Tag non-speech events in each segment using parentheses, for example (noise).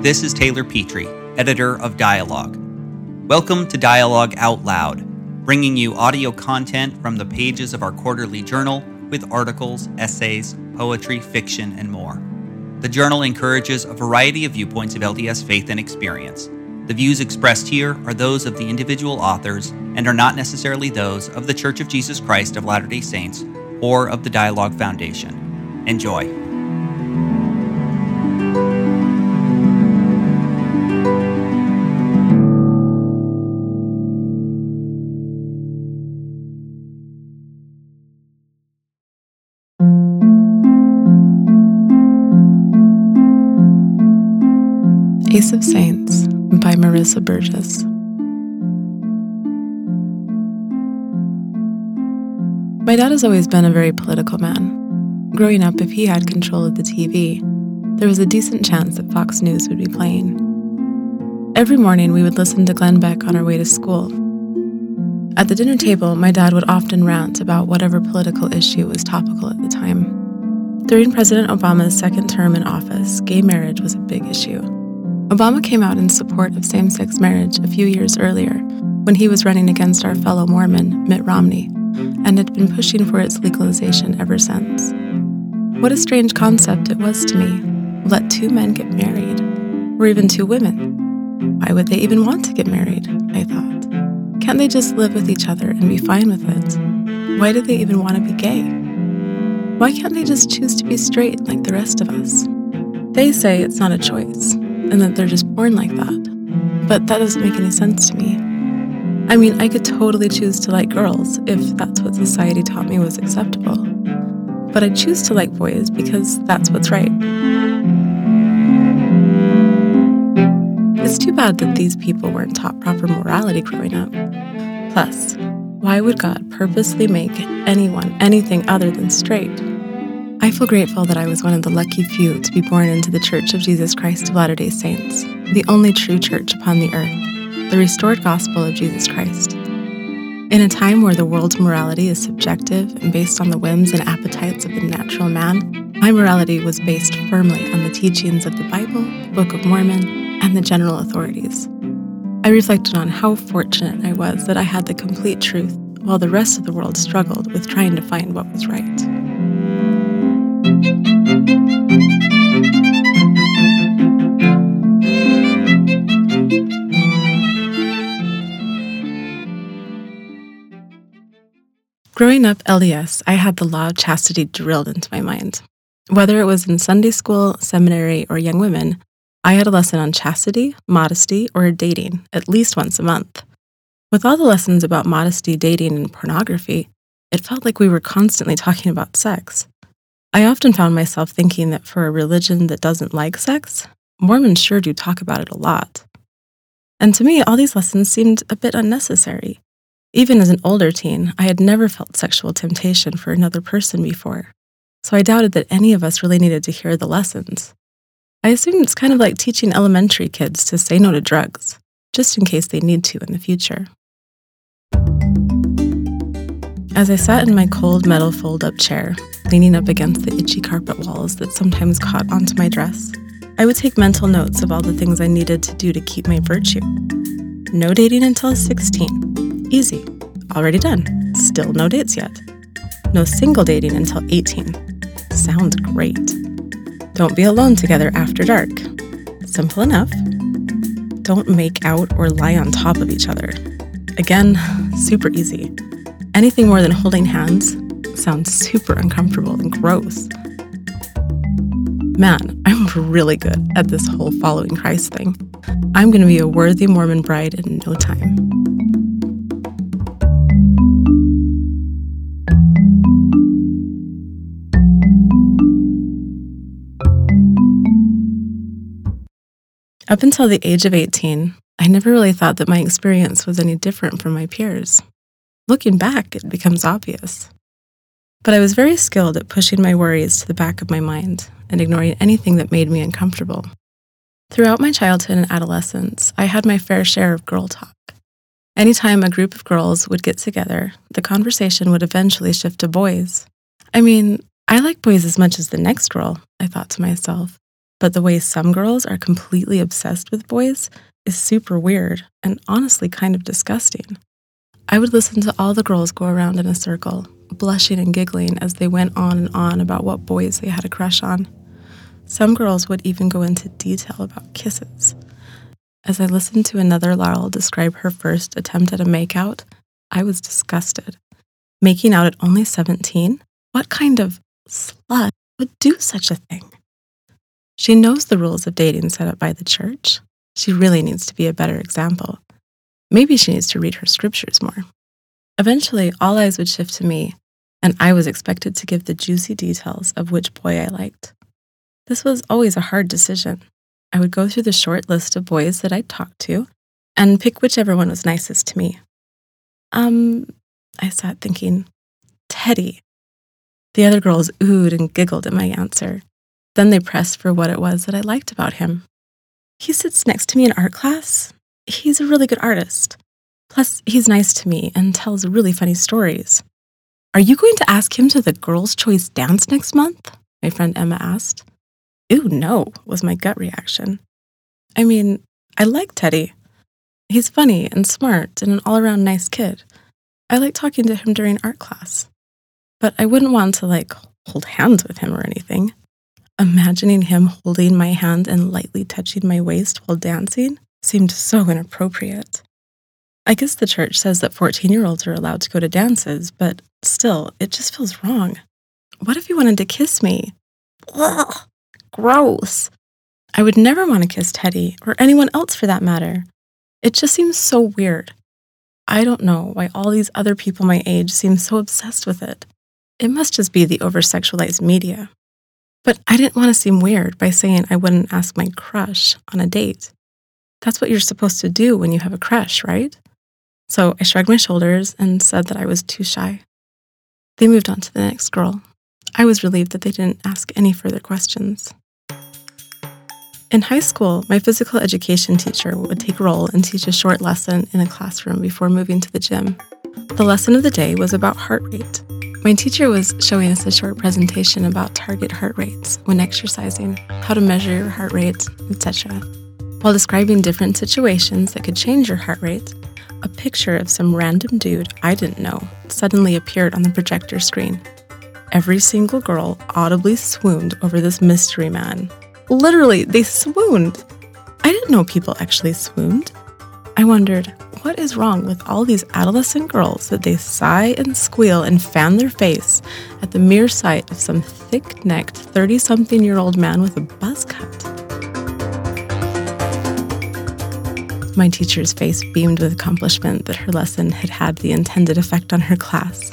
This is Taylor Petrey, editor of Dialogue. Welcome to Dialogue Out Loud, bringing you audio content from the pages of our quarterly journal with articles, essays, poetry, fiction, and more. The journal encourages a variety of viewpoints of LDS faith and experience. The views expressed here are those of the individual authors and are not necessarily those of The Church of Jesus Christ of Latter day Saints or of the Dialogue Foundation. Enjoy. Marissa Burgess. My dad has always been a very political man. Growing up, if he had control of the TV, there was a decent chance that Fox News would be playing. Every morning, we would listen to Glenn Beck on our way to school. At the dinner table, my dad would often rant about whatever political issue was topical at the time. During President Obama's second term in office, gay marriage was a big issue. Obama came out in support of same sex marriage a few years earlier when he was running against our fellow Mormon, Mitt Romney, and had been pushing for its legalization ever since. What a strange concept it was to me. Let two men get married, or even two women. Why would they even want to get married? I thought. Can't they just live with each other and be fine with it? Why do they even want to be gay? Why can't they just choose to be straight like the rest of us? They say it's not a choice, and that they're just born like that. But that doesn't make any sense to me. I mean, I could totally choose to like girls if that's what society taught me was acceptable. But I choose to like boys because that's what's right. It's too bad that these people weren't taught proper morality growing up. Plus, why would God purposely make anyone anything other than straight? I feel grateful that I was one of the lucky few to be born into the Church of Jesus Christ of Latter day Saints, the only true church upon the earth, the restored gospel of Jesus Christ. In a time where the world's morality is subjective and based on the whims and appetites of the natural man, my morality was based firmly on the teachings of the Bible, the Book of Mormon, and the general authorities. I reflected on how fortunate I was that I had the complete truth while the rest of the world struggled with trying to find what was right. Growing up LDS, I had the law of chastity drilled into my mind. Whether it was in Sunday school, seminary, or young women, I had a lesson on chastity, modesty, or dating at least once a month. With all the lessons about modesty, dating, and pornography, it felt like we were constantly talking about sex. I often found myself thinking that for a religion that doesn't like sex, Mormons sure do talk about it a lot. And to me, all these lessons seemed a bit unnecessary. Even as an older teen, I had never felt sexual temptation for another person before, so I doubted that any of us really needed to hear the lessons. I assumed it's kind of like teaching elementary kids to say no to drugs, just in case they need to in the future. As I sat in my cold metal fold up chair, leaning up against the itchy carpet walls that sometimes caught onto my dress, I would take mental notes of all the things I needed to do to keep my virtue. No dating until 16 Easy. Already done. Still no dates yet. No single dating until 18. Sounds great. Don't be alone together after dark. Simple enough. Don't make out or lie on top of each other. Again, super easy. Anything more than holding hands sounds super uncomfortable and gross. Man, I'm really good at this whole following Christ thing. I'm going to be a worthy Mormon bride in no time. Up until the age of 18, I never really thought that my experience was any different from my peers. Looking back, it becomes obvious. But I was very skilled at pushing my worries to the back of my mind and ignoring anything that made me uncomfortable. Throughout my childhood and adolescence, I had my fair share of girl talk. Anytime a group of girls would get together, the conversation would eventually shift to boys. I mean, I like boys as much as the next girl, I thought to myself. But the way some girls are completely obsessed with boys is super weird and honestly kind of disgusting. I would listen to all the girls go around in a circle, blushing and giggling as they went on and on about what boys they had a crush on. Some girls would even go into detail about kisses. As I listened to another Laurel describe her first attempt at a makeout, I was disgusted. Making out at only 17? What kind of slut would do such a thing? She knows the rules of dating set up by the church. She really needs to be a better example. Maybe she needs to read her scriptures more. Eventually, all eyes would shift to me, and I was expected to give the juicy details of which boy I liked. This was always a hard decision. I would go through the short list of boys that I'd talked to and pick whichever one was nicest to me. Um, I sat thinking, Teddy. The other girls oohed and giggled at my answer. Then they pressed for what it was that I liked about him. He sits next to me in art class. He's a really good artist. Plus, he's nice to me and tells really funny stories. Are you going to ask him to the Girls' Choice dance next month? My friend Emma asked. Ooh, no, was my gut reaction. I mean, I like Teddy. He's funny and smart and an all around nice kid. I like talking to him during art class. But I wouldn't want to, like, hold hands with him or anything. Imagining him holding my hand and lightly touching my waist while dancing seemed so inappropriate. I guess the church says that 14 year olds are allowed to go to dances, but still, it just feels wrong. What if he wanted to kiss me? Ugh, gross. I would never want to kiss Teddy, or anyone else for that matter. It just seems so weird. I don't know why all these other people my age seem so obsessed with it. It must just be the over sexualized media. But I didn't want to seem weird by saying I wouldn't ask my crush on a date. That's what you're supposed to do when you have a crush, right? So I shrugged my shoulders and said that I was too shy. They moved on to the next girl. I was relieved that they didn't ask any further questions. In high school, my physical education teacher would take roll and teach a short lesson in a classroom before moving to the gym. The lesson of the day was about heart rate. My teacher was showing us a short presentation about target heart rates when exercising, how to measure your heart rate, etc. While describing different situations that could change your heart rate, a picture of some random dude I didn't know suddenly appeared on the projector screen. Every single girl audibly swooned over this mystery man. Literally, they swooned. I didn't know people actually swooned. I wondered, what is wrong with all these adolescent girls that they sigh and squeal and fan their face at the mere sight of some thick necked 30 something year old man with a buzz cut? My teacher's face beamed with accomplishment that her lesson had had the intended effect on her class.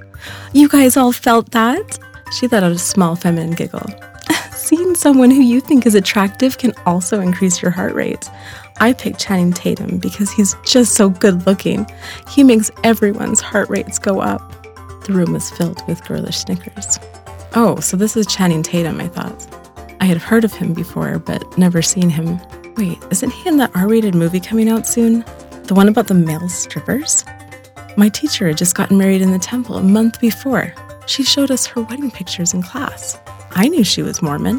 You guys all felt that? She let out a small feminine giggle. (laughs) Seeing someone who you think is attractive can also increase your heart rate. I picked Channing Tatum because he's just so good looking. He makes everyone's heart rates go up. The room was filled with girlish snickers. Oh, so this is Channing Tatum, I thought. I had heard of him before, but never seen him Wait, isn't he in that R rated movie coming out soon? The one about the male strippers? My teacher had just gotten married in the temple a month before. She showed us her wedding pictures in class. I knew she was Mormon.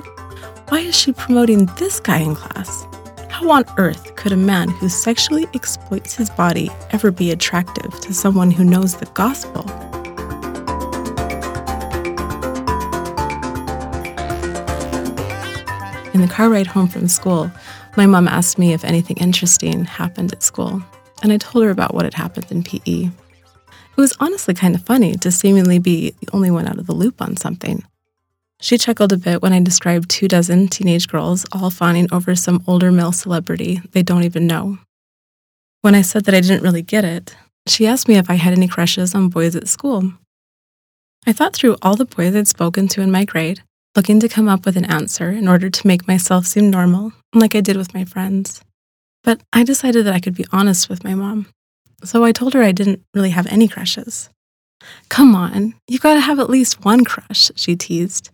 Why is she promoting this guy in class? How on earth could a man who sexually exploits his body ever be attractive to someone who knows the gospel? In the car ride home from school, my mom asked me if anything interesting happened at school, and I told her about what had happened in PE. It was honestly kind of funny to seemingly be the only one out of the loop on something. She chuckled a bit when I described two dozen teenage girls all fawning over some older male celebrity they don't even know. When I said that I didn't really get it, she asked me if I had any crushes on boys at school. I thought through all the boys I'd spoken to in my grade looking to come up with an answer in order to make myself seem normal, like I did with my friends. But I decided that I could be honest with my mom. So I told her I didn't really have any crushes. Come on, you've gotta have at least one crush, she teased.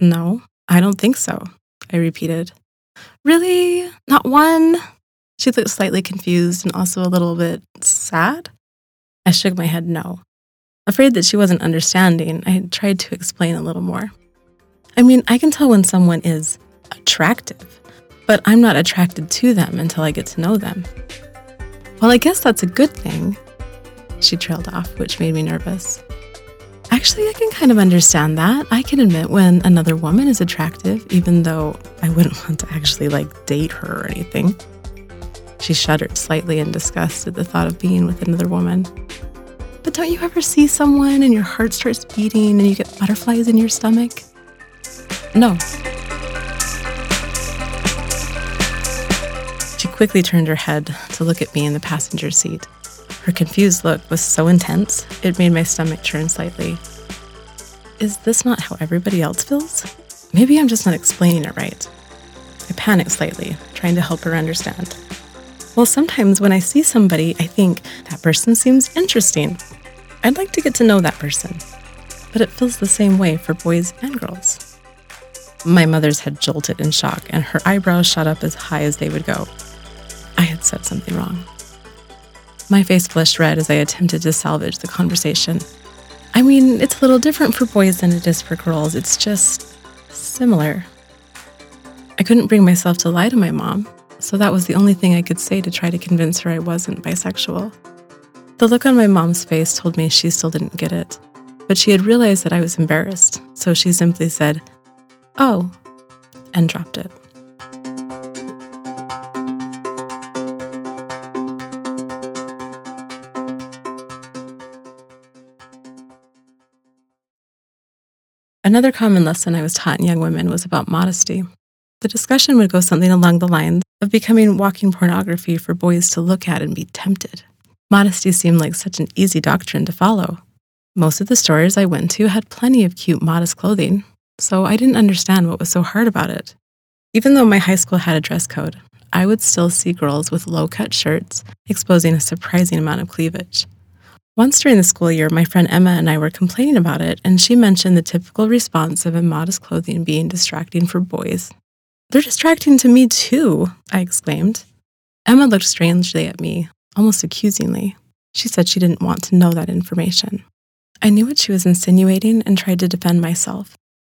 No, I don't think so, I repeated. Really? Not one? She looked slightly confused and also a little bit sad. I shook my head no. Afraid that she wasn't understanding, I tried to explain a little more. I mean, I can tell when someone is attractive, but I'm not attracted to them until I get to know them. Well, I guess that's a good thing. She trailed off, which made me nervous. Actually, I can kind of understand that. I can admit when another woman is attractive, even though I wouldn't (laughs) want to actually like date her or anything. She shuddered slightly in disgust at the thought of being with another woman. But don't you ever see someone and your heart starts beating and you get butterflies in your stomach? No. She quickly turned her head to look at me in the passenger seat. Her confused look was so intense, it made my stomach churn slightly. Is this not how everybody else feels? Maybe I'm just not explaining it right. I panicked slightly, trying to help her understand. Well, sometimes when I see somebody, I think that person seems interesting. I'd like to get to know that person. But it feels the same way for boys and girls. My mother's head jolted in shock, and her eyebrows shot up as high as they would go. I had said something wrong. My face flushed red as I attempted to salvage the conversation. I mean, it's a little different for boys than it is for girls. It's just similar. I couldn't bring myself to lie to my mom, so that was the only thing I could say to try to convince her I wasn't bisexual. The look on my mom's face told me she still didn't get it, but she had realized that I was embarrassed, so she simply said, Oh, and dropped it. Another common lesson I was taught in young women was about modesty. The discussion would go something along the lines of becoming walking pornography for boys to look at and be tempted. Modesty seemed like such an easy doctrine to follow. Most of the stores I went to had plenty of cute, modest clothing, so I didn't understand what was so hard about it. Even though my high school had a dress code, I would still see girls with low cut shirts exposing a surprising amount of cleavage. Once during the school year, my friend Emma and I were complaining about it, and she mentioned the typical response of immodest clothing being distracting for boys. They're distracting to me too, I exclaimed. Emma looked strangely at me, almost accusingly. She said she didn't want to know that information. I knew what she was insinuating and tried to defend myself,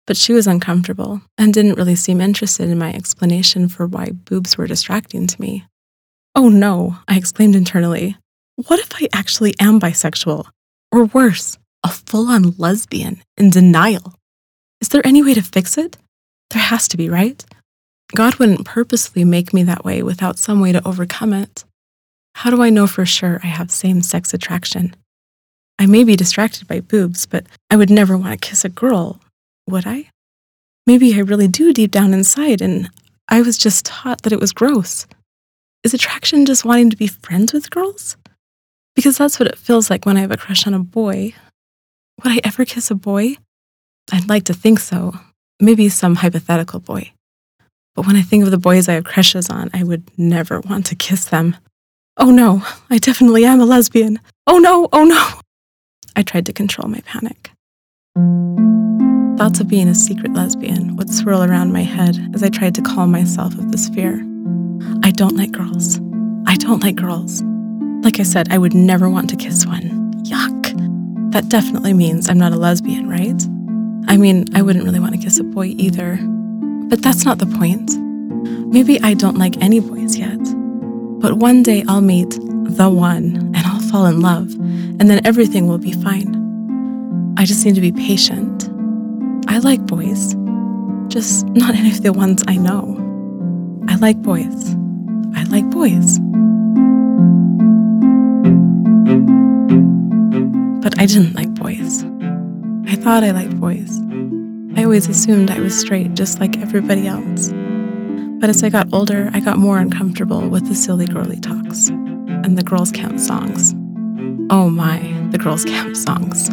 but she was uncomfortable and didn't really seem interested in my explanation for why boobs were distracting to me. Oh no, I exclaimed internally. What if I actually am bisexual? Or worse, a full on lesbian in denial? Is there any way to fix it? There has to be, right? God wouldn't purposely make me that way without some way to overcome it. How do I know for sure I have same sex attraction? I may be distracted by boobs, but I would never want to kiss a girl, would I? Maybe I really do deep down inside, and I was just taught that it was gross. Is attraction just wanting to be friends with girls? Because that's what it feels like when I have a crush on a boy. Would I ever kiss a boy? I'd like to think so. Maybe some hypothetical boy. But when I think of the boys I have crushes on, I would never want to kiss them. Oh no, I definitely am a lesbian. Oh no, oh no. I tried to control my panic. Thoughts of being a secret lesbian would swirl around my head as I tried to calm myself of this fear. I don't like girls. I don't like girls. Like I said, I would never want to kiss one. Yuck. That definitely means I'm not a lesbian, right? I mean, I wouldn't really want to kiss a boy either. But that's not the point. Maybe I don't like any boys yet. But one day I'll meet the one and I'll fall in love, and then everything will be fine. I just need to be patient. I like boys, just not any of the ones I know. I like boys. I like boys. But I didn't like boys. I thought I liked boys. I always assumed I was straight, just like everybody else. But as I got older, I got more uncomfortable with the silly girly talks and the girls' camp songs. Oh my, the girls' camp songs.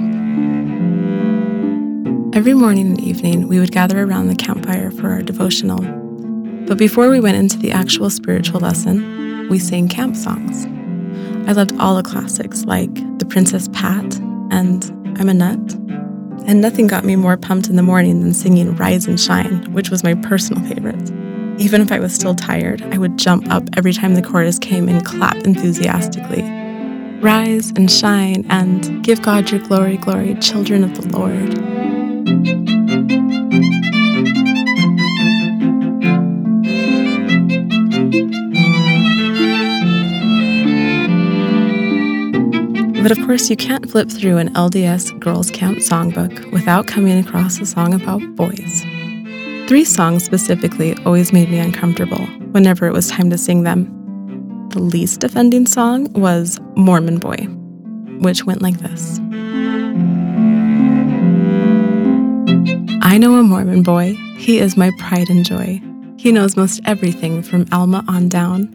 Every morning and evening, we would gather around the campfire for our devotional. But before we went into the actual spiritual lesson, we sang camp songs. I loved all the classics like The Princess Pat and I'm a Nut. And nothing got me more pumped in the morning than singing Rise and Shine, which was my personal favorite. Even if I was still tired, I would jump up every time the chorus came and clap enthusiastically. Rise and shine and give God your glory, glory, children of the Lord. But of course, you can't flip through an LDS Girls Camp songbook without coming across a song about boys. Three songs specifically always made me uncomfortable whenever it was time to sing them. The least offending song was Mormon Boy, which went like this. I know a Mormon boy. He is my pride and joy. He knows most everything from Alma on down.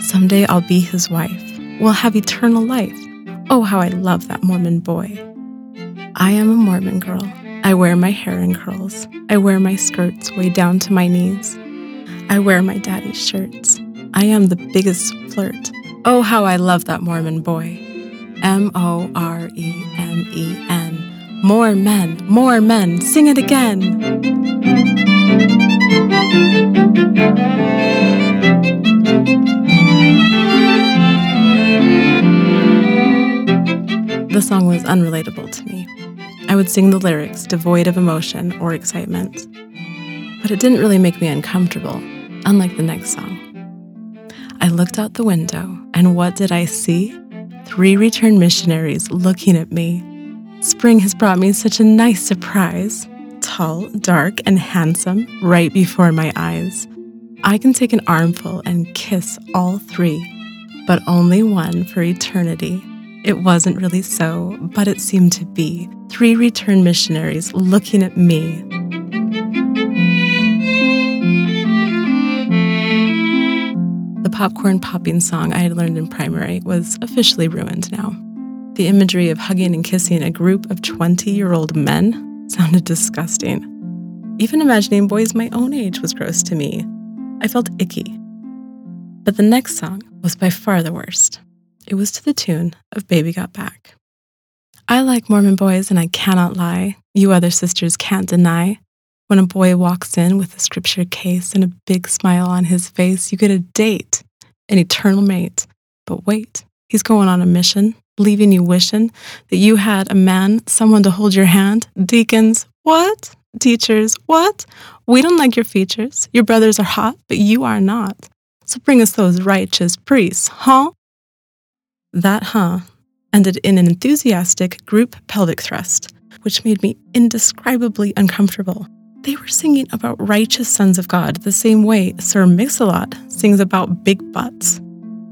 Someday I'll be his wife. We'll have eternal life. Oh, how I love that Mormon boy. I am a Mormon girl. I wear my hair in curls. I wear my skirts way down to my knees. I wear my daddy's shirts. I am the biggest flirt. Oh, how I love that Mormon boy. M O R E M E N. More men, more men. Sing it again. The song was unrelatable to me. I would sing the lyrics devoid of emotion or excitement. But it didn't really make me uncomfortable, unlike the next song. I looked out the window, and what did I see? Three returned missionaries looking at me. Spring has brought me such a nice surprise. Tall, dark, and handsome, right before my eyes. I can take an armful and kiss all three, but only one for eternity. It wasn't really so, but it seemed to be. Three returned missionaries looking at me. The popcorn popping song I had learned in primary was officially ruined now. The imagery of hugging and kissing a group of 20 year old men sounded disgusting. Even imagining boys my own age was gross to me. I felt icky. But the next song was by far the worst. It was to the tune of Baby Got Back. I like Mormon boys, and I cannot lie. You other sisters can't deny. When a boy walks in with a scripture case and a big smile on his face, you get a date, an eternal mate. But wait, he's going on a mission, leaving you wishing that you had a man, someone to hold your hand. Deacons, what? Teachers, what? We don't like your features. Your brothers are hot, but you are not. So bring us those righteous priests, huh? That huh ended in an enthusiastic group pelvic thrust, which made me indescribably uncomfortable. They were singing about righteous sons of God the same way Sir Mix-a-Lot sings about big butts.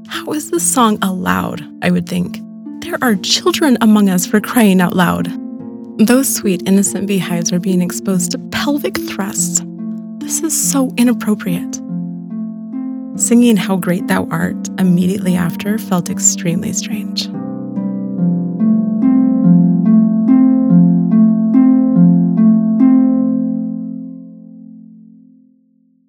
How is this song allowed, I would think? There are children among us for crying out loud. Those sweet, innocent beehives are being exposed to pelvic thrusts. This is so inappropriate. Singing How Great Thou Art immediately after felt extremely strange.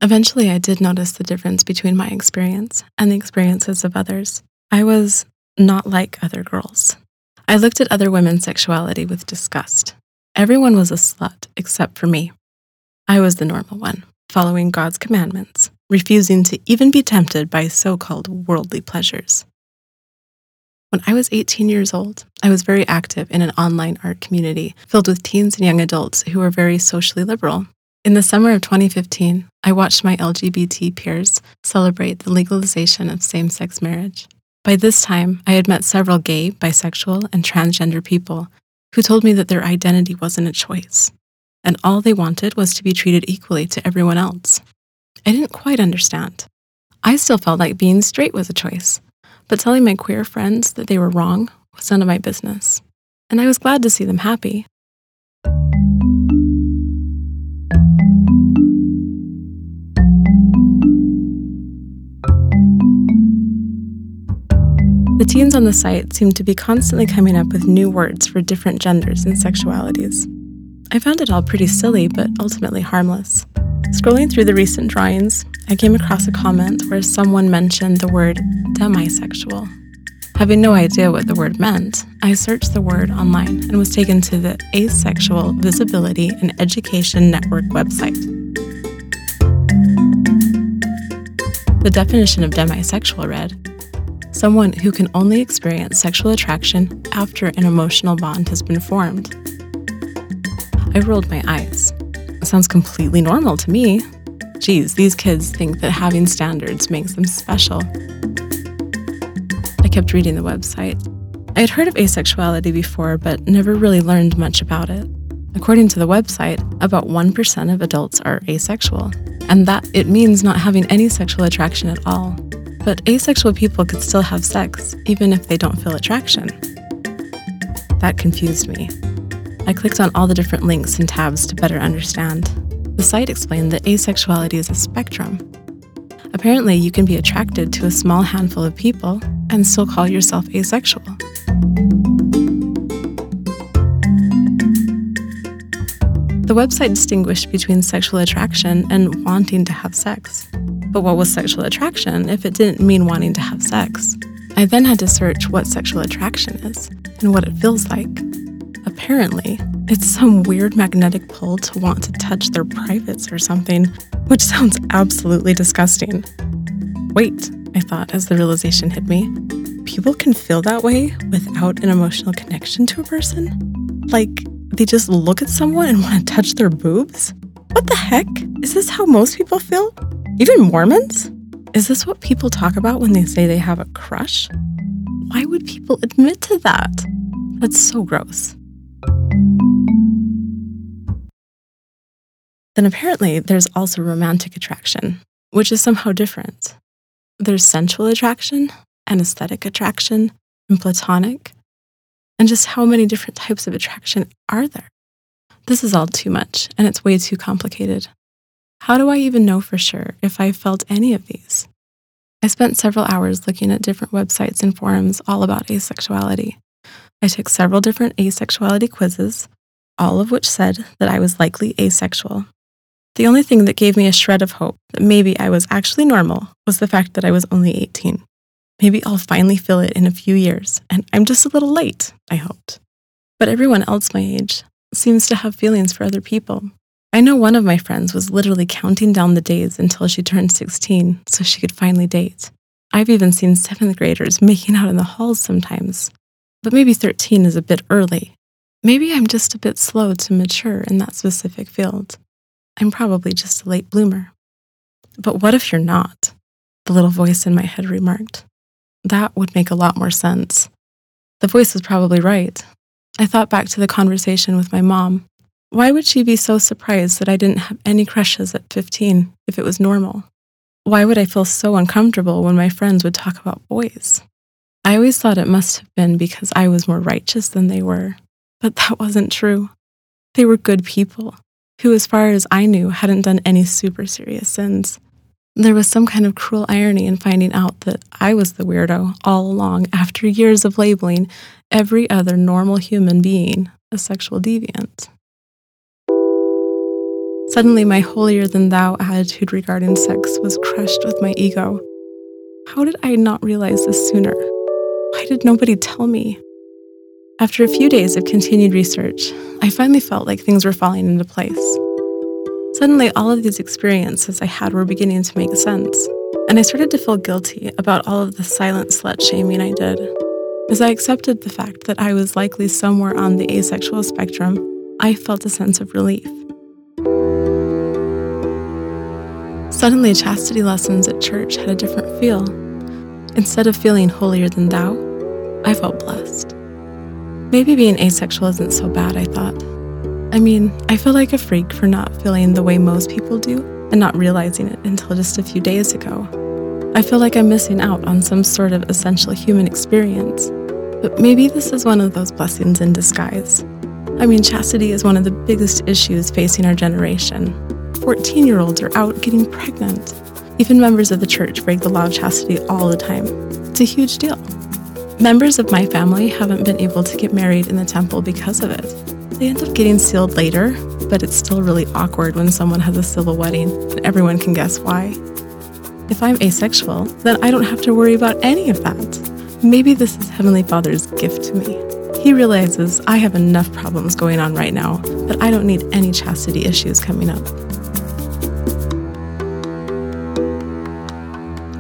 Eventually, I did notice the difference between my experience and the experiences of others. I was not like other girls. I looked at other women's sexuality with disgust. Everyone was a slut except for me. I was the normal one, following God's commandments, refusing to even be tempted by so called worldly pleasures. When I was 18 years old, I was very active in an online art community filled with teens and young adults who were very socially liberal. In the summer of 2015, I watched my LGBT peers celebrate the legalization of same sex marriage. By this time, I had met several gay, bisexual, and transgender people who told me that their identity wasn't a choice, and all they wanted was to be treated equally to everyone else. I didn't quite understand. I still felt like being straight was a choice, but telling my queer friends that they were wrong was none of my business. And I was glad to see them happy. The teens on the site seemed to be constantly coming up with new words for different genders and sexualities. I found it all pretty silly, but ultimately harmless. Scrolling through the recent drawings, I came across a comment where someone mentioned the word demisexual. Having no idea what the word meant, I searched the word online and was taken to the Asexual Visibility and Education Network website. The definition of demisexual read someone who can only experience sexual attraction after an emotional bond has been formed. I rolled my eyes. It sounds completely normal to me. Geez, these kids think that having standards makes them special. I kept reading the website. I had heard of asexuality before, but never really learned much about it. According to the website, about 1% of adults are asexual, and that it means not having any sexual attraction at all. But asexual people could still have sex, even if they don't feel attraction. That confused me. I clicked on all the different links and tabs to better understand. The site explained that asexuality is a spectrum. Apparently, you can be attracted to a small handful of people and still call yourself asexual. The website distinguished between sexual attraction and wanting to have sex. But what was sexual attraction if it didn't mean wanting to have sex? I then had to search what sexual attraction is and what it feels like. Apparently, it's some weird magnetic pull to want to touch their privates or something, which sounds absolutely disgusting. Wait, I thought as the realization hit me. People can feel that way without an emotional connection to a person? Like, they just look at someone and want to touch their boobs? What the heck? Is this how most people feel? Even Mormons? Is this what people talk about when they say they have a crush? Why would people admit to that? That's so gross. Then apparently there's also romantic attraction, which is somehow different. There's sensual attraction, and aesthetic attraction, and platonic. And just how many different types of attraction are there? This is all too much, and it's way too complicated. How do I even know for sure if I felt any of these? I spent several hours looking at different websites and forums all about asexuality. I took several different asexuality quizzes, all of which said that I was likely asexual. The only thing that gave me a shred of hope that maybe I was actually normal was the fact that I was only 18. Maybe I'll finally feel it in a few years, and I'm just a little late, I hoped. But everyone else my age seems to have feelings for other people. I know one of my friends was literally counting down the days until she turned 16 so she could finally date. I've even seen seventh graders making out in the halls sometimes. But maybe 13 is a bit early. Maybe I'm just a bit slow to mature in that specific field. I'm probably just a late bloomer. But what if you're not? The little voice in my head remarked. That would make a lot more sense. The voice was probably right. I thought back to the conversation with my mom. Why would she be so surprised that I didn't have any crushes at 15 if it was normal? Why would I feel so uncomfortable when my friends would talk about boys? I always thought it must have been because I was more righteous than they were, but that wasn't true. They were good people who, as far as I knew, hadn't done any super serious sins. There was some kind of cruel irony in finding out that I was the weirdo all along after years of labeling every other normal human being a sexual deviant. Suddenly, my holier than thou attitude regarding sex was crushed with my ego. How did I not realize this sooner? Why did nobody tell me? After a few days of continued research, I finally felt like things were falling into place. Suddenly, all of these experiences I had were beginning to make sense, and I started to feel guilty about all of the silent slut shaming I did. As I accepted the fact that I was likely somewhere on the asexual spectrum, I felt a sense of relief. Suddenly, chastity lessons at church had a different feel. Instead of feeling holier than thou, I felt blessed. Maybe being asexual isn't so bad, I thought. I mean, I feel like a freak for not feeling the way most people do and not realizing it until just a few days ago. I feel like I'm missing out on some sort of essential human experience. But maybe this is one of those blessings in disguise. I mean, chastity is one of the biggest issues facing our generation. 14 year olds are out getting pregnant. Even members of the church break the law of chastity all the time. It's a huge deal. Members of my family haven't been able to get married in the temple because of it. They end up getting sealed later, but it's still really awkward when someone has a civil wedding and everyone can guess why. If I'm asexual, then I don't have to worry about any of that. Maybe this is Heavenly Father's gift to me. He realizes I have enough problems going on right now that I don't need any chastity issues coming up.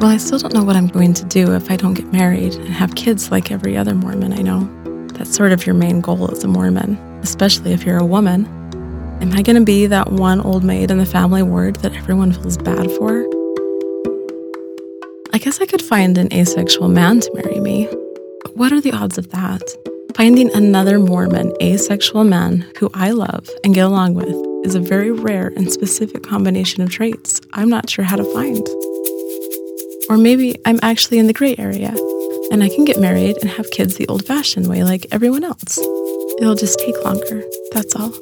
Well, I still don't know what I'm going to do if I don't get married and have kids like every other Mormon I know. That's sort of your main goal as a Mormon, especially if you're a woman. Am I going to be that one old maid in the family ward that everyone feels bad for? I guess I could find an asexual man to marry me. But what are the odds of that? Finding another Mormon asexual man who I love and get along with is a very rare and specific combination of traits I'm not sure how to find. Or maybe I'm actually in the gray area and I can get married and have kids the old fashioned way like everyone else. It'll just take longer, that's all.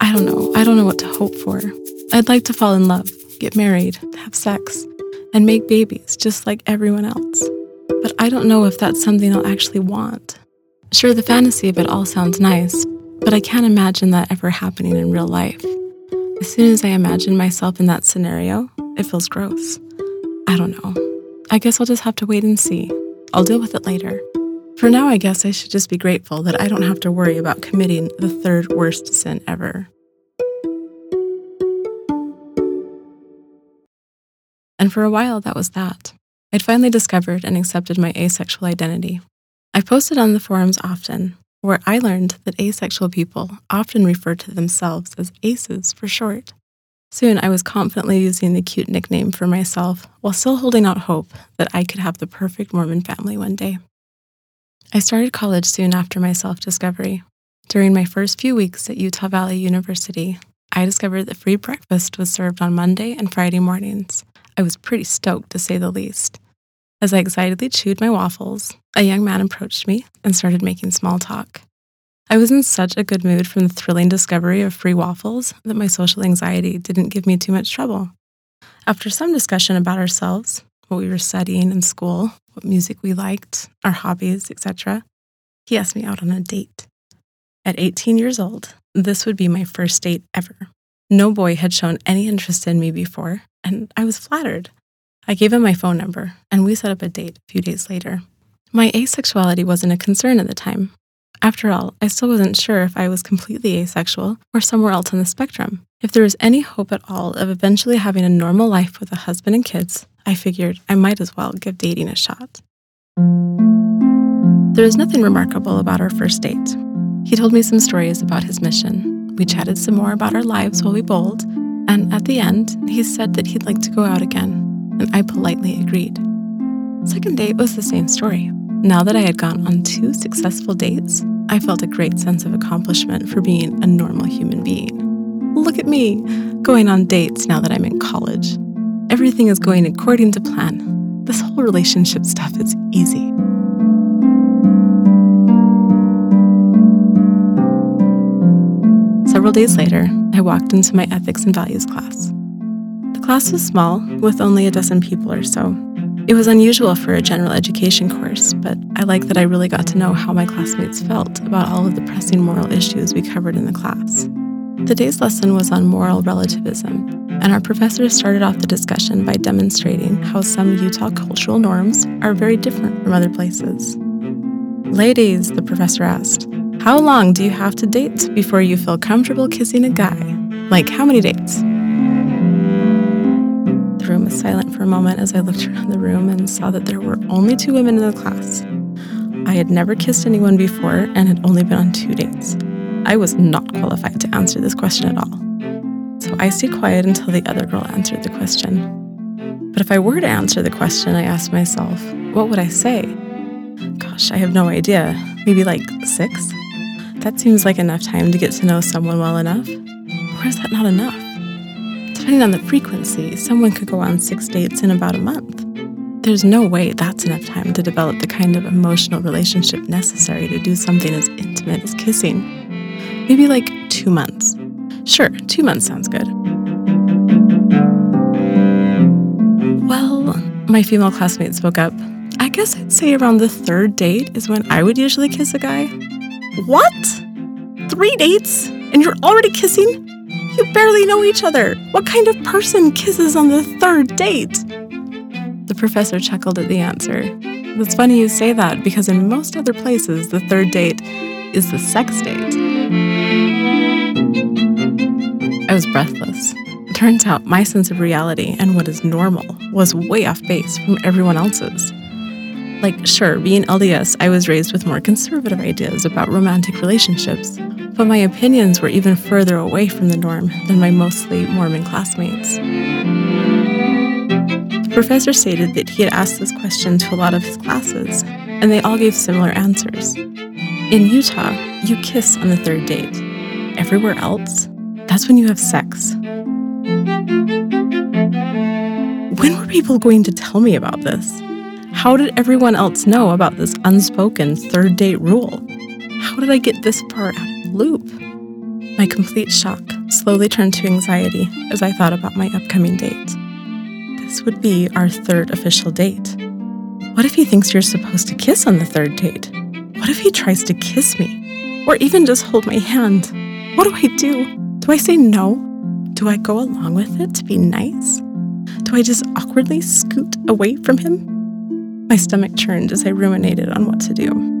I don't know. I don't know what to hope for. I'd like to fall in love, get married, have sex, and make babies just like everyone else. But I don't know if that's something I'll actually want. Sure, the fantasy of it all sounds nice, but I can't imagine that ever happening in real life. As soon as I imagine myself in that scenario, it feels gross. I don't know. I guess I'll just have to wait and see. I'll deal with it later. For now, I guess I should just be grateful that I don't have to worry about committing the third worst sin ever. And for a while, that was that. I'd finally discovered and accepted my asexual identity. I've posted on the forums often, where I learned that asexual people often refer to themselves as aces for short. Soon, I was confidently using the cute nickname for myself while still holding out hope that I could have the perfect Mormon family one day. I started college soon after my self discovery. During my first few weeks at Utah Valley University, I discovered that free breakfast was served on Monday and Friday mornings. I was pretty stoked, to say the least. As I excitedly chewed my waffles, a young man approached me and started making small talk. I was in such a good mood from the thrilling discovery of free waffles that my social anxiety didn't give me too much trouble. After some discussion about ourselves, what we were studying in school, what music we liked, our hobbies, etc., he asked me out on a date. At 18 years old, this would be my first date ever. No boy had shown any interest in me before, and I was flattered. I gave him my phone number, and we set up a date a few days later. My asexuality wasn't a concern at the time, after all, I still wasn't sure if I was completely asexual or somewhere else on the spectrum. If there was any hope at all of eventually having a normal life with a husband and kids, I figured I might as well give dating a shot. There was nothing remarkable about our first date. He told me some stories about his mission. We chatted some more about our lives while we bowled, and at the end, he said that he'd like to go out again, and I politely agreed. Second date was the same story. Now that I had gone on two successful dates, I felt a great sense of accomplishment for being a normal human being. Look at me, going on dates now that I'm in college. Everything is going according to plan. This whole relationship stuff is easy. Several days later, I walked into my ethics and values class. The class was small, with only a dozen people or so, it was unusual for a general education course, but I like that I really got to know how my classmates felt about all of the pressing moral issues we covered in the class. The day's lesson was on moral relativism, and our professor started off the discussion by demonstrating how some Utah cultural norms are very different from other places. Ladies, the professor asked, how long do you have to date before you feel comfortable kissing a guy? Like, how many dates? The room was silent a moment as I looked around the room and saw that there were only two women in the class. I had never kissed anyone before and had only been on two dates. I was not qualified to answer this question at all. So I stayed quiet until the other girl answered the question. But if I were to answer the question, I asked myself, what would I say? Gosh, I have no idea. Maybe like six? That seems like enough time to get to know someone well enough. Or is that not enough? Depending on the frequency, someone could go on six dates in about a month. There's no way that's enough time to develop the kind of emotional relationship necessary to do something as intimate as kissing. Maybe like two months. Sure, two months sounds good. Well, my female classmate spoke up. I guess I'd say around the third date is when I would usually kiss a guy. What? Three dates? And you're already kissing? You barely know each other. What kind of person kisses on the third date? The professor chuckled at the answer. It's funny you say that because in most other places, the third date is the sex date. I was breathless. Turns out my sense of reality and what is normal was way off base from everyone else's. Like, sure, being LDS, I was raised with more conservative ideas about romantic relationships, but my opinions were even further away from the norm than my mostly Mormon classmates. The professor stated that he had asked this question to a lot of his classes, and they all gave similar answers. In Utah, you kiss on the third date. Everywhere else, that's when you have sex. When were people going to tell me about this? How did everyone else know about this unspoken third date rule? How did I get this far out loop? My complete shock slowly turned to anxiety as I thought about my upcoming date. This would be our third official date. What if he thinks you're supposed to kiss on the third date? What if he tries to kiss me? Or even just hold my hand? What do I do? Do I say no? Do I go along with it to be nice? Do I just awkwardly scoot away from him? My stomach churned as I ruminated on what to do.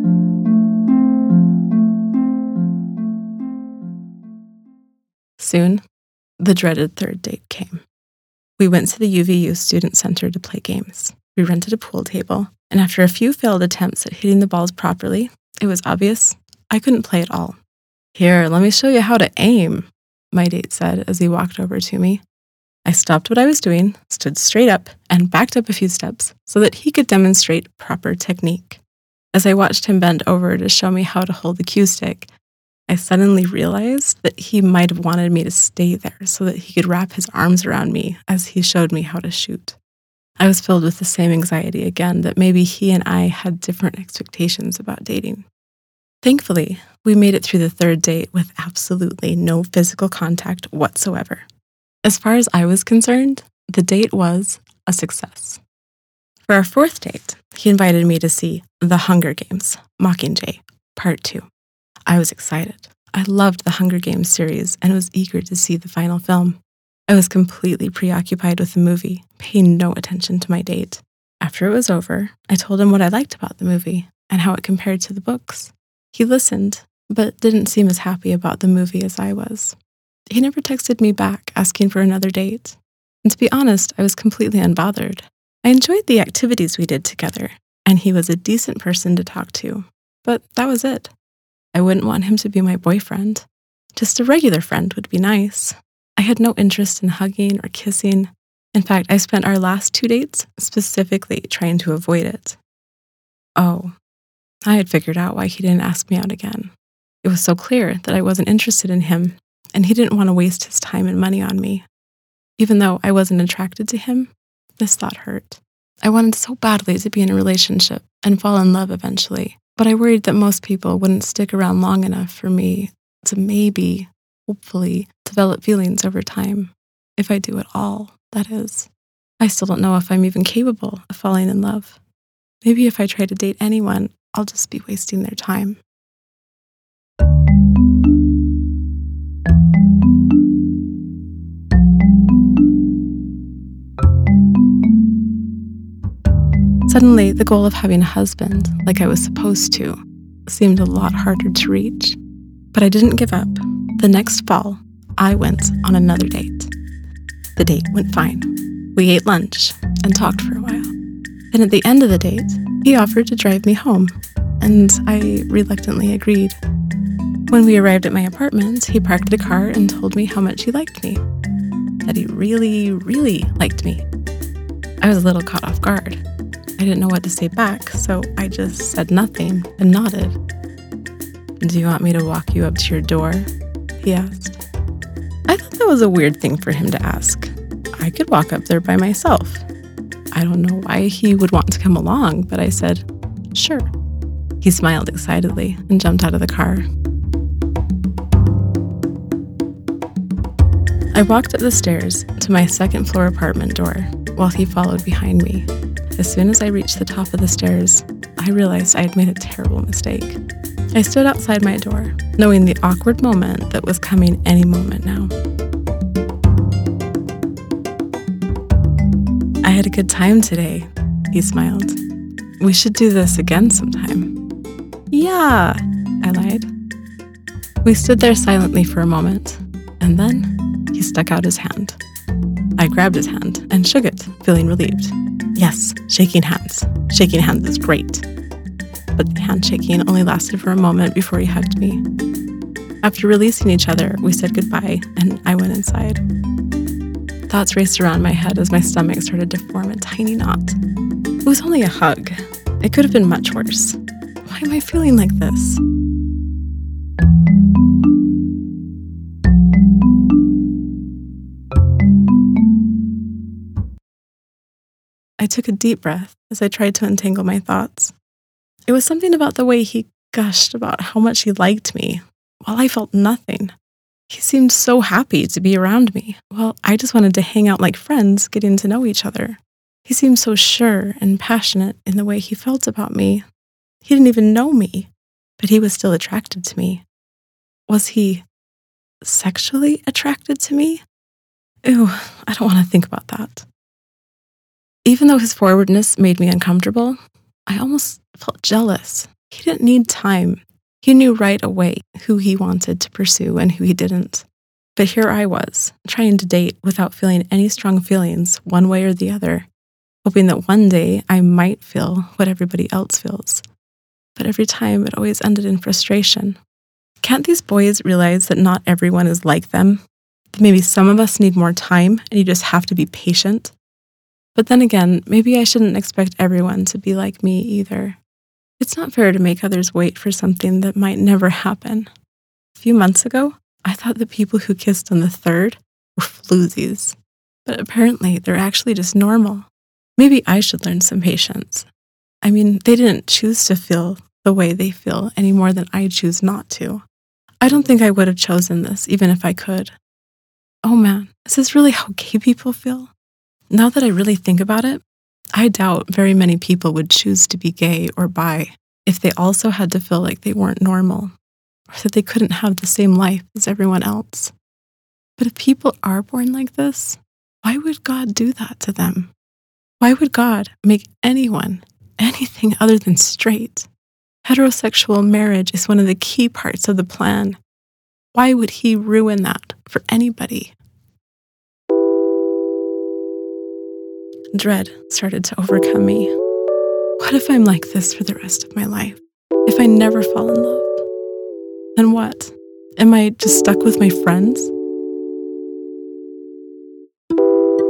Soon, the dreaded third date came. We went to the UVU Student Center to play games. We rented a pool table, and after a few failed attempts at hitting the balls properly, it was obvious I couldn't play at all. Here, let me show you how to aim, my date said as he walked over to me. I stopped what I was doing, stood straight up, and backed up a few steps so that he could demonstrate proper technique. As I watched him bend over to show me how to hold the cue stick, I suddenly realized that he might have wanted me to stay there so that he could wrap his arms around me as he showed me how to shoot. I was filled with the same anxiety again that maybe he and I had different expectations about dating. Thankfully, we made it through the third date with absolutely no physical contact whatsoever. As far as I was concerned, the date was a success. For our fourth date, he invited me to see The Hunger Games Mockingjay, Part 2. I was excited. I loved the Hunger Games series and was eager to see the final film. I was completely preoccupied with the movie, paying no attention to my date. After it was over, I told him what I liked about the movie and how it compared to the books. He listened, but didn't seem as happy about the movie as I was. He never texted me back asking for another date. And to be honest, I was completely unbothered. I enjoyed the activities we did together, and he was a decent person to talk to. But that was it. I wouldn't want him to be my boyfriend. Just a regular friend would be nice. I had no interest in hugging or kissing. In fact, I spent our last two dates specifically trying to avoid it. Oh, I had figured out why he didn't ask me out again. It was so clear that I wasn't interested in him and he didn't want to waste his time and money on me. Even though I wasn't attracted to him, this thought hurt. I wanted so badly to be in a relationship and fall in love eventually, but I worried that most people wouldn't stick around long enough for me to maybe, hopefully, develop feelings over time. If I do at all, that is. I still don't know if I'm even capable of falling in love. Maybe if I try to date anyone, I'll just be wasting their time. Suddenly, the goal of having a husband, like I was supposed to, seemed a lot harder to reach. But I didn't give up. The next fall, I went on another date. The date went fine. We ate lunch and talked for a while. Then at the end of the date, he offered to drive me home, and I reluctantly agreed. When we arrived at my apartment, he parked the car and told me how much he liked me. That he really, really liked me. I was a little caught off guard. I didn't know what to say back, so I just said nothing and nodded. Do you want me to walk you up to your door? He asked. I thought that was a weird thing for him to ask. I could walk up there by myself. I don't know why he would want to come along, but I said, sure. He smiled excitedly and jumped out of the car. I walked up the stairs to my second floor apartment door while he followed behind me. As soon as I reached the top of the stairs, I realized I had made a terrible mistake. I stood outside my door, knowing the awkward moment that was coming any moment now. I had a good time today, he smiled. We should do this again sometime. Yeah, I lied. We stood there silently for a moment, and then he stuck out his hand. I grabbed his hand and shook it, feeling relieved. Yes, shaking hands. Shaking hands is great. But the handshaking only lasted for a moment before he hugged me. After releasing each other, we said goodbye and I went inside. Thoughts raced around my head as my stomach started to form a tiny knot. It was only a hug. It could have been much worse. Why am I feeling like this? I took a deep breath as I tried to untangle my thoughts. It was something about the way he gushed about how much he liked me, while I felt nothing. He seemed so happy to be around me. Well, I just wanted to hang out like friends, getting to know each other. He seemed so sure and passionate in the way he felt about me. He didn't even know me, but he was still attracted to me. Was he sexually attracted to me? Ew, I don't want to think about that. Even though his forwardness made me uncomfortable, I almost felt jealous. He didn't need time. He knew right away who he wanted to pursue and who he didn't. But here I was, trying to date without feeling any strong feelings one way or the other, hoping that one day I might feel what everybody else feels. But every time it always ended in frustration. Can't these boys realize that not everyone is like them? That maybe some of us need more time and you just have to be patient? But then again, maybe I shouldn't expect everyone to be like me either. It's not fair to make others wait for something that might never happen. A few months ago, I thought the people who kissed on the third were floozies, but apparently they're actually just normal. Maybe I should learn some patience. I mean, they didn't choose to feel the way they feel any more than I choose not to. I don't think I would have chosen this, even if I could. Oh man, is this really how gay people feel? Now that I really think about it, I doubt very many people would choose to be gay or bi if they also had to feel like they weren't normal or that they couldn't have the same life as everyone else. But if people are born like this, why would God do that to them? Why would God make anyone anything other than straight? Heterosexual marriage is one of the key parts of the plan. Why would He ruin that for anybody? Dread started to overcome me. What if I'm like this for the rest of my life? If I never fall in love? Then what? Am I just stuck with my friends?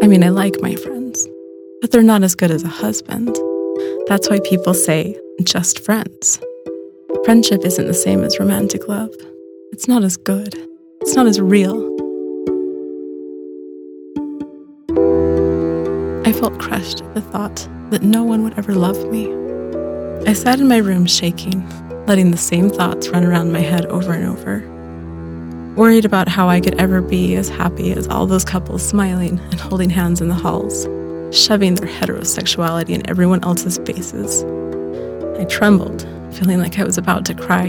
I mean, I like my friends, but they're not as good as a husband. That's why people say just friends. Friendship isn't the same as romantic love. It's not as good. It's not as real. Felt crushed at the thought that no one would ever love me. I sat in my room shaking, letting the same thoughts run around my head over and over. Worried about how I could ever be as happy as all those couples smiling and holding hands in the halls, shoving their heterosexuality in everyone else's faces. I trembled, feeling like I was about to cry,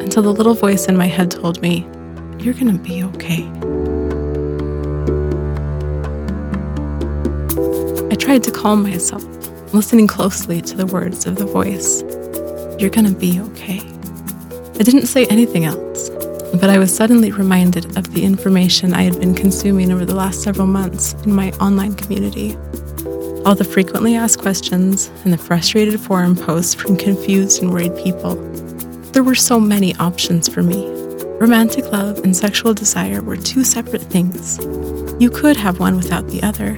until the little voice in my head told me, You're gonna be okay. Tried to calm myself, listening closely to the words of the voice. You're gonna be okay. I didn't say anything else, but I was suddenly reminded of the information I had been consuming over the last several months in my online community. All the frequently asked questions and the frustrated forum posts from confused and worried people. There were so many options for me. Romantic love and sexual desire were two separate things. You could have one without the other,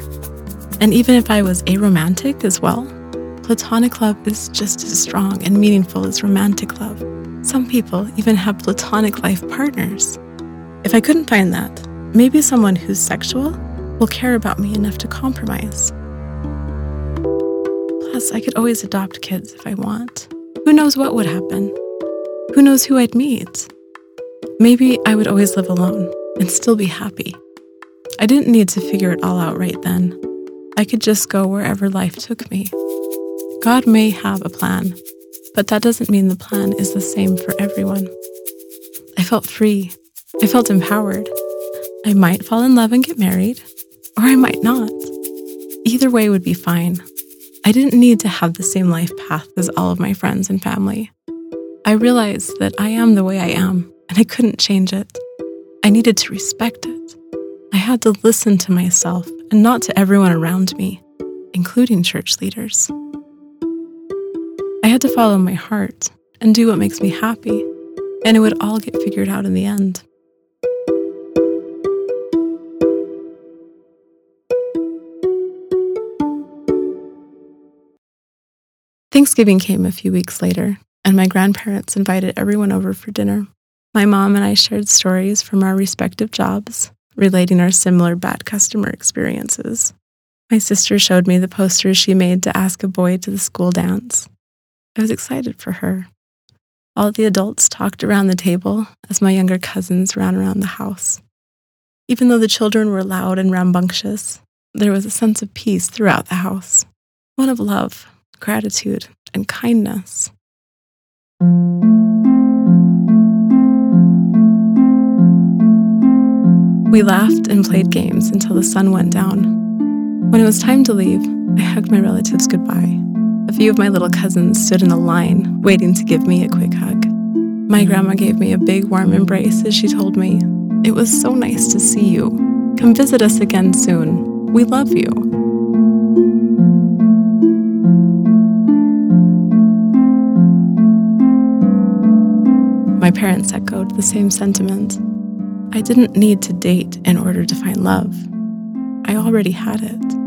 and even if I was aromantic as well, platonic love is just as strong and meaningful as romantic love. Some people even have platonic life partners. If I couldn't find that, maybe someone who's sexual will care about me enough to compromise. Plus, I could always adopt kids if I want. Who knows what would happen? Who knows who I'd meet? Maybe I would always live alone and still be happy. I didn't need to figure it all out right then. I could just go wherever life took me. God may have a plan, but that doesn't mean the plan is the same for everyone. I felt free. I felt empowered. I might fall in love and get married, or I might not. Either way would be fine. I didn't need to have the same life path as all of my friends and family. I realized that I am the way I am, and I couldn't change it. I needed to respect it. I had to listen to myself and not to everyone around me, including church leaders. I had to follow my heart and do what makes me happy, and it would all get figured out in the end. Thanksgiving came a few weeks later, and my grandparents invited everyone over for dinner. My mom and I shared stories from our respective jobs relating our similar bad customer experiences. My sister showed me the posters she made to ask a boy to the school dance. I was excited for her. All the adults talked around the table as my younger cousins ran around the house. Even though the children were loud and rambunctious, there was a sense of peace throughout the house one of love, gratitude, and kindness. We laughed and played games until the sun went down. When it was time to leave, I hugged my relatives goodbye. A few of my little cousins stood in a line, waiting to give me a quick hug. My grandma gave me a big, warm embrace as she told me, It was so nice to see you. Come visit us again soon. We love you. My parents echoed the same sentiment. I didn't need to date in order to find love. I already had it.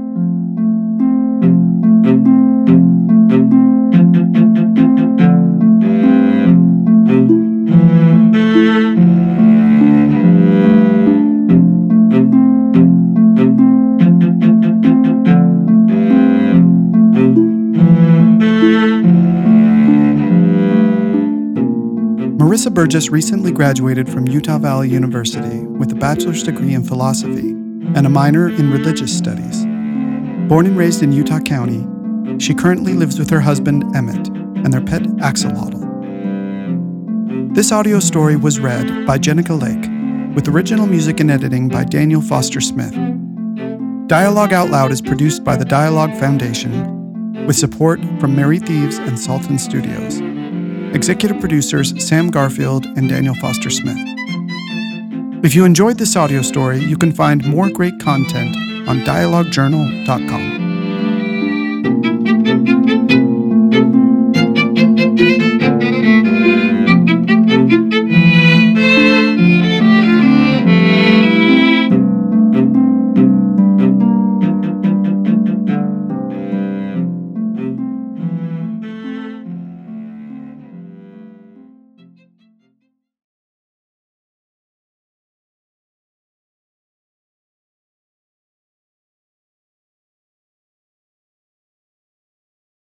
Marissa Burgess recently graduated from Utah Valley University with a bachelor's degree in philosophy and a minor in religious studies. Born and raised in Utah County, she currently lives with her husband Emmett and their pet axolotl. This audio story was read by Jenica Lake, with original music and editing by Daniel Foster Smith. Dialogue Out Loud is produced by the Dialogue Foundation, with support from Mary Thieves and Salton Studios. Executive producers Sam Garfield and Daniel Foster Smith. If you enjoyed this audio story, you can find more great content on dialoguejournal.com.